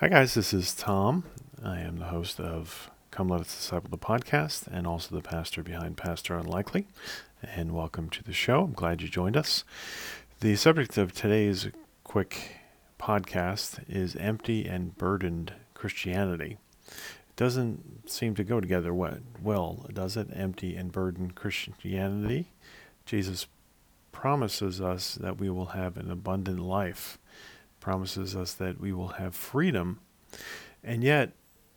Hi, guys. This is Tom. I am the host of Come Let Us Disciple the podcast and also the pastor behind Pastor Unlikely. And welcome to the show. I'm glad you joined us. The subject of today's quick podcast is empty and burdened Christianity. It doesn't seem to go together well, does it? Empty and burdened Christianity. Jesus promises us that we will have an abundant life, promises us that we will have freedom. And yet,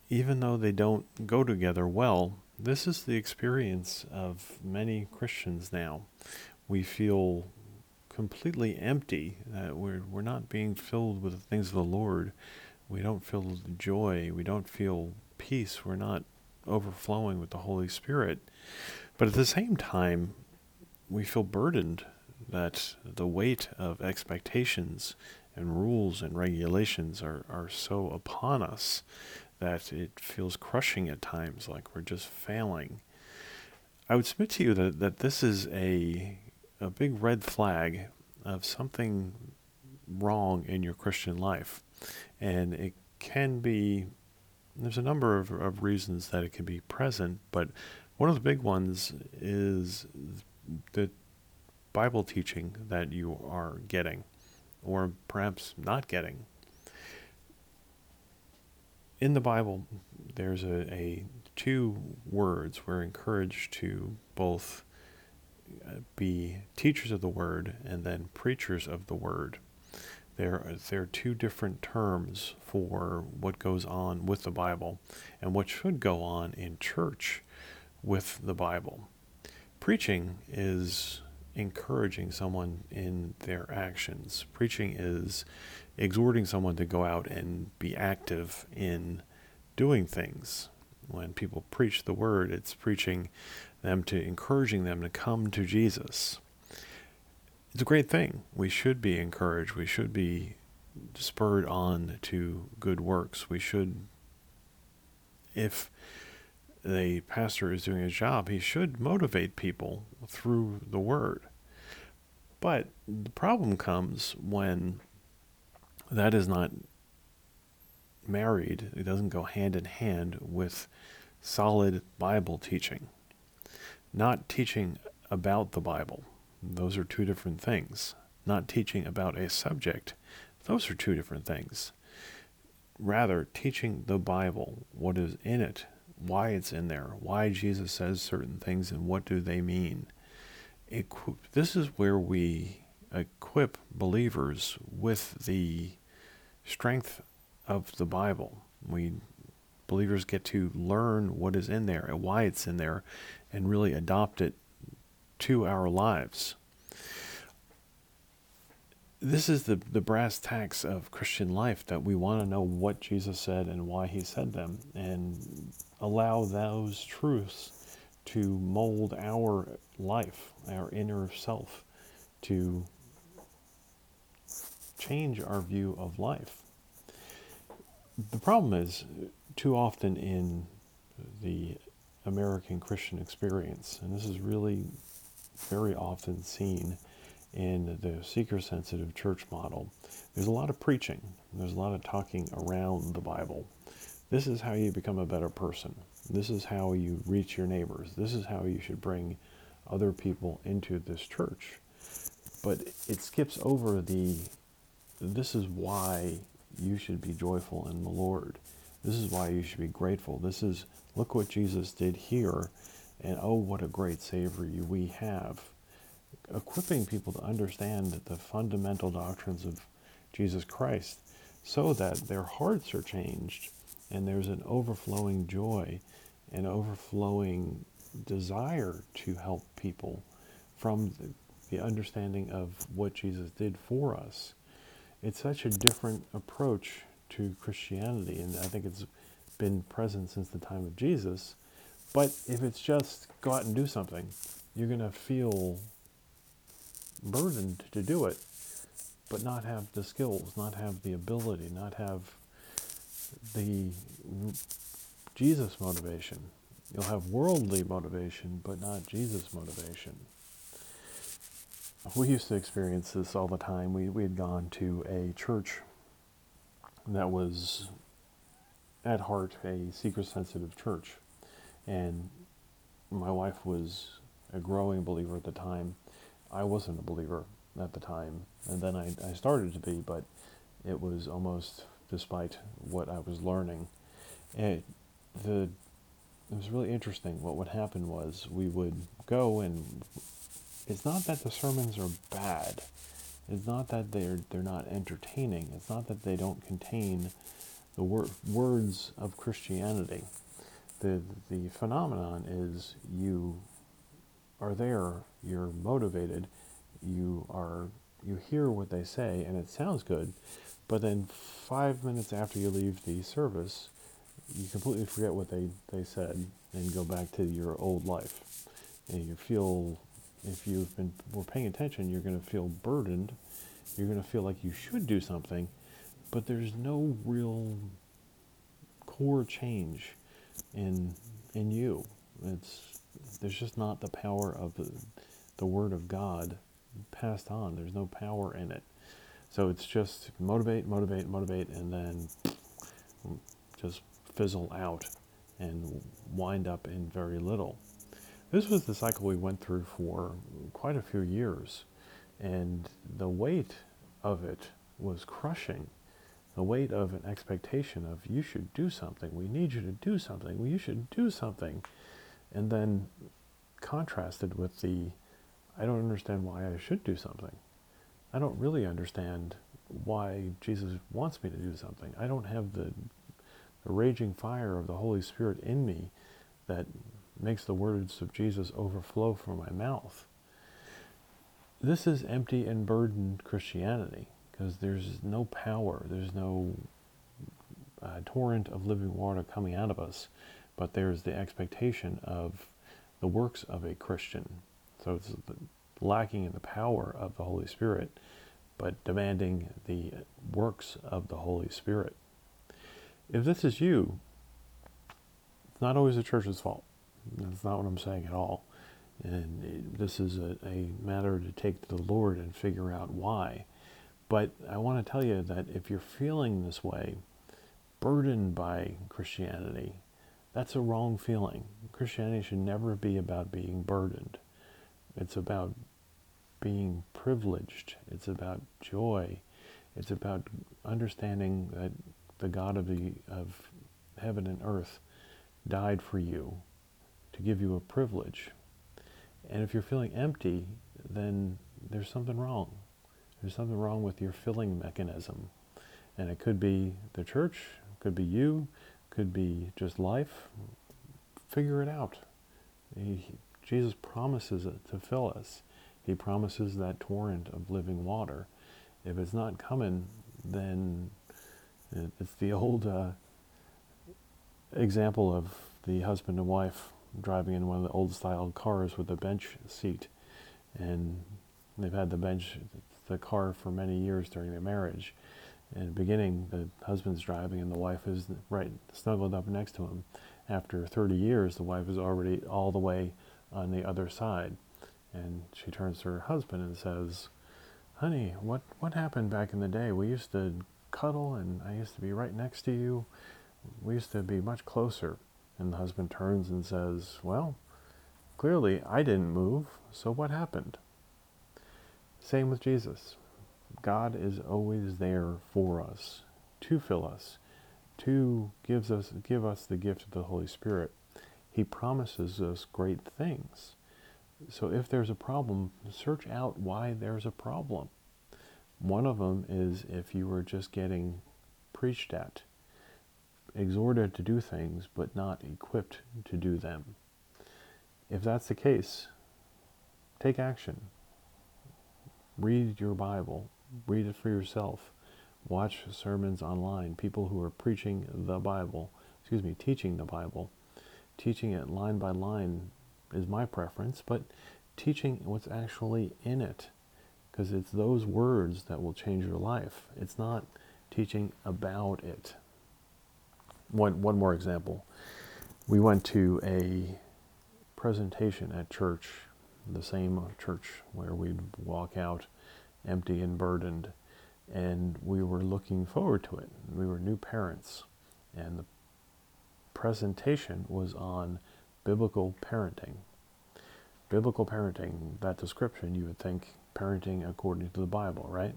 even though they don't go together well, this is the experience of many Christians now. We feel completely empty, that we're, we're not being filled with the things of the Lord. We don't feel joy. We don't feel peace. We're not overflowing with the Holy Spirit. But at the same time, we feel burdened that the weight of expectations and rules and regulations are, are so upon us that it feels crushing at times, like we're just failing. I would submit to you that, that this is a, a big red flag of something wrong in your Christian life. And it can be, there's a number of, of reasons that it can be present, but one of the big ones is the Bible teaching that you are getting, or perhaps not getting. In the Bible, there's a, a two words we're encouraged to both uh, be teachers of the word and then preachers of the word. There, there are two different terms for what goes on with the Bible and what should go on in church with the Bible. Preaching is encouraging someone in their actions. Preaching is exhorting someone to go out and be active in doing things. When people preach the word, it's preaching them to encouraging them to come to Jesus. It's a great thing. We should be encouraged. We should be spurred on to good works. We should, if the pastor is doing his job, he should motivate people through the word. But the problem comes when that is not married, it doesn't go hand in hand with solid Bible teaching. Not teaching about the Bible, those are two different things. Not teaching about a subject, those are two different things. Rather, teaching the Bible, what is in it, why it's in there, why Jesus says certain things, and what do they mean. Equip, this is where we equip believers with the strength of the Bible. We believers get to learn what is in there and why it's in there and really adopt it to our lives. This is the, the brass tacks of Christian life that we want to know what Jesus said and why he said them and allow those truths to mold our life, our inner self, to change our view of life. The problem is, too often in the American Christian experience, and this is really very often seen in the seeker sensitive church model, there's a lot of preaching, there's a lot of talking around the Bible. This is how you become a better person. This is how you reach your neighbors. This is how you should bring other people into this church. But it skips over the this is why you should be joyful in the Lord. This is why you should be grateful. This is look what Jesus did here and oh what a great savior we have. Equipping people to understand the fundamental doctrines of Jesus Christ so that their hearts are changed and there's an overflowing joy and overflowing desire to help people from the, the, understanding of what Jesus did for us. It's such a different approach to Christianity, and I think it's been present since the time of Jesus. But if it's just go out and do something, you're going to feel burdened to do it, but not have the skills, not have the ability, not have the Jesus motivation. You'll have worldly motivation, but not Jesus motivation. We used to experience this all the time. We, we had gone to a church that was at heart a seeker sensitive church. And my wife was a growing believer at the time. I wasn't a believer at the time. And then I, I started to be, but it was almost despite what I was learning. And the it was really interesting. What would happen was we would go and it's not that the sermons are bad. It's not that they're they're not entertaining. It's not that they don't contain the wor- words of Christianity. The the phenomenon is you are there, you're motivated, you are you hear what they say and it sounds good, but then five minutes after you leave the service, you completely forget what they, they said and go back to your old life. And you feel, if you've been were paying attention, you're going to feel burdened. You're going to feel like you should do something, but there's no real core change in in you. It's there's just not the power of the, the word of God passed on. There's no power in it. So it's just motivate, motivate, motivate, and then just fizzle out and wind up in very little. This was the cycle we went through for quite a few years, and the weight of it was crushing. The weight of an expectation of you should do something, we need you to do something, well, you should do something, and then contrasted with the I don't understand why I should do something. I don't really understand why Jesus wants me to do something. I don't have the the raging fire of the Holy Spirit in me that makes the words of Jesus overflow from my mouth. This is empty and burdened Christianity because there's no power, there's no uh, torrent of living water coming out of us, but there's the expectation of the works of a Christian. So it's lacking in the power of the Holy Spirit, but demanding the works of the Holy Spirit if this is you, it's not always the church's fault. That's not what I'm saying at all. And this is a, a matter to take to the Lord and figure out why. But I want to tell you that if you're feeling this way, burdened by Christianity, that's a wrong feeling. Christianity should never be about being burdened. It's about being privileged. It's about joy. It's about understanding that the God of the of heaven and earth died for you to give you a privilege. And if you're feeling empty, then there's something wrong. There's something wrong with your filling mechanism. And it could be the church, could be you, could be just life. Figure it out. He, Jesus promises it to fill us. He promises that torrent of living water. If it's not coming, then it's the old uh, example of the husband and wife driving in one of the old style cars with a bench seat. And they've had the bench, the car for many years during their marriage. In the beginning, the husband's driving and the wife is right snuggled up next to him. After 30 years, the wife is already all the way on the other side. And she turns to her husband and says, Honey, what, what happened back in the day? We used to cuddle and I used to be right next to you. We used to be much closer. And the husband turns and says, Well, clearly I didn't move, so what happened? Same with Jesus. God is always there for us, to fill us, to gives us give us the gift of the Holy Spirit. He promises us great things. So if there's a problem, search out why there's a problem. One of them is if you were just getting preached at, exhorted to do things, but not equipped to do them. If that's the case, take action. Read your Bible, read it for yourself. Watch sermons online, people who are preaching the Bible, excuse me, teaching the Bible. Teaching it line by line is my preference, but teaching what's actually in it because it's those words that will change your life. It's not teaching about it. One, one more example. We went to a presentation at church, the same church where we'd walk out empty and burdened, and we were looking forward to it. We were new parents, and the presentation was on biblical parenting. Biblical parenting, that description, you would think parenting according to the Bible, right?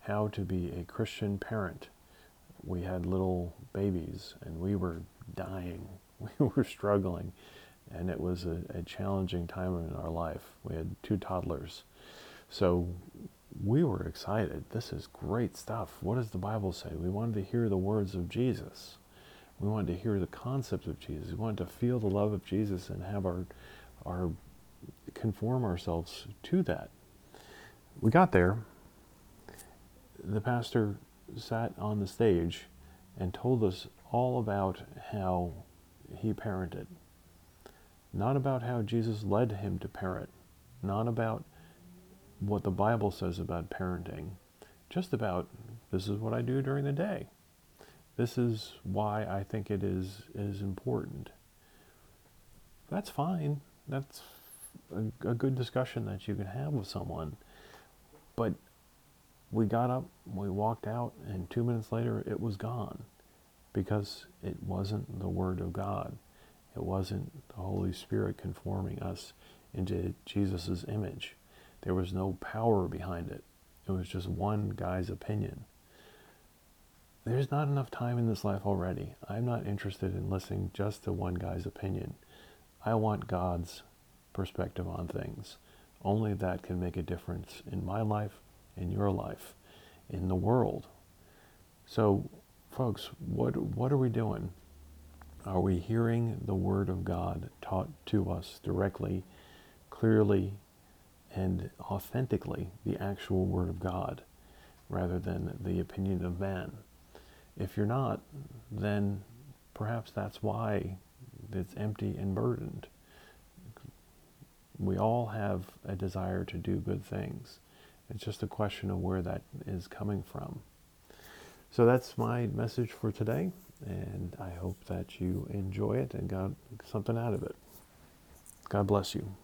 How to be a Christian parent. We had little babies and we were dying. We were struggling. And it was a, a challenging time in our life. We had two toddlers. So we were excited. This is great stuff. What does the Bible say? We wanted to hear the words of Jesus. We wanted to hear the concepts of Jesus. We wanted to feel the love of Jesus and have our, our conform ourselves to that. We got there. The pastor sat on the stage and told us all about how he parented. Not about how Jesus led him to parent. Not about what the Bible says about parenting. Just about this is what I do during the day. This is why I think it is is important. That's fine. That's a, a good discussion that you can have with someone. But we got up, we walked out, and two minutes later it was gone because it wasn't the Word of God. It wasn't the Holy Spirit conforming us into Jesus' image. There was no power behind it. It was just one guy's opinion there's not enough time in this life already. I'm not interested in listening just to one guy's opinion. I want God's perspective on things. Only that can make a difference in my life, in your life, in the world. So, folks, what, what are we doing? Are we hearing the Word of God taught to us directly, clearly, and authentically, the actual Word of God, rather than the opinion of man? If you're not, then perhaps that's why it's empty and burdened. We all have a desire to do good things. It's just a question of where that is coming from. So that's my message for today, and I hope that you enjoy it and got something out of it. God bless you.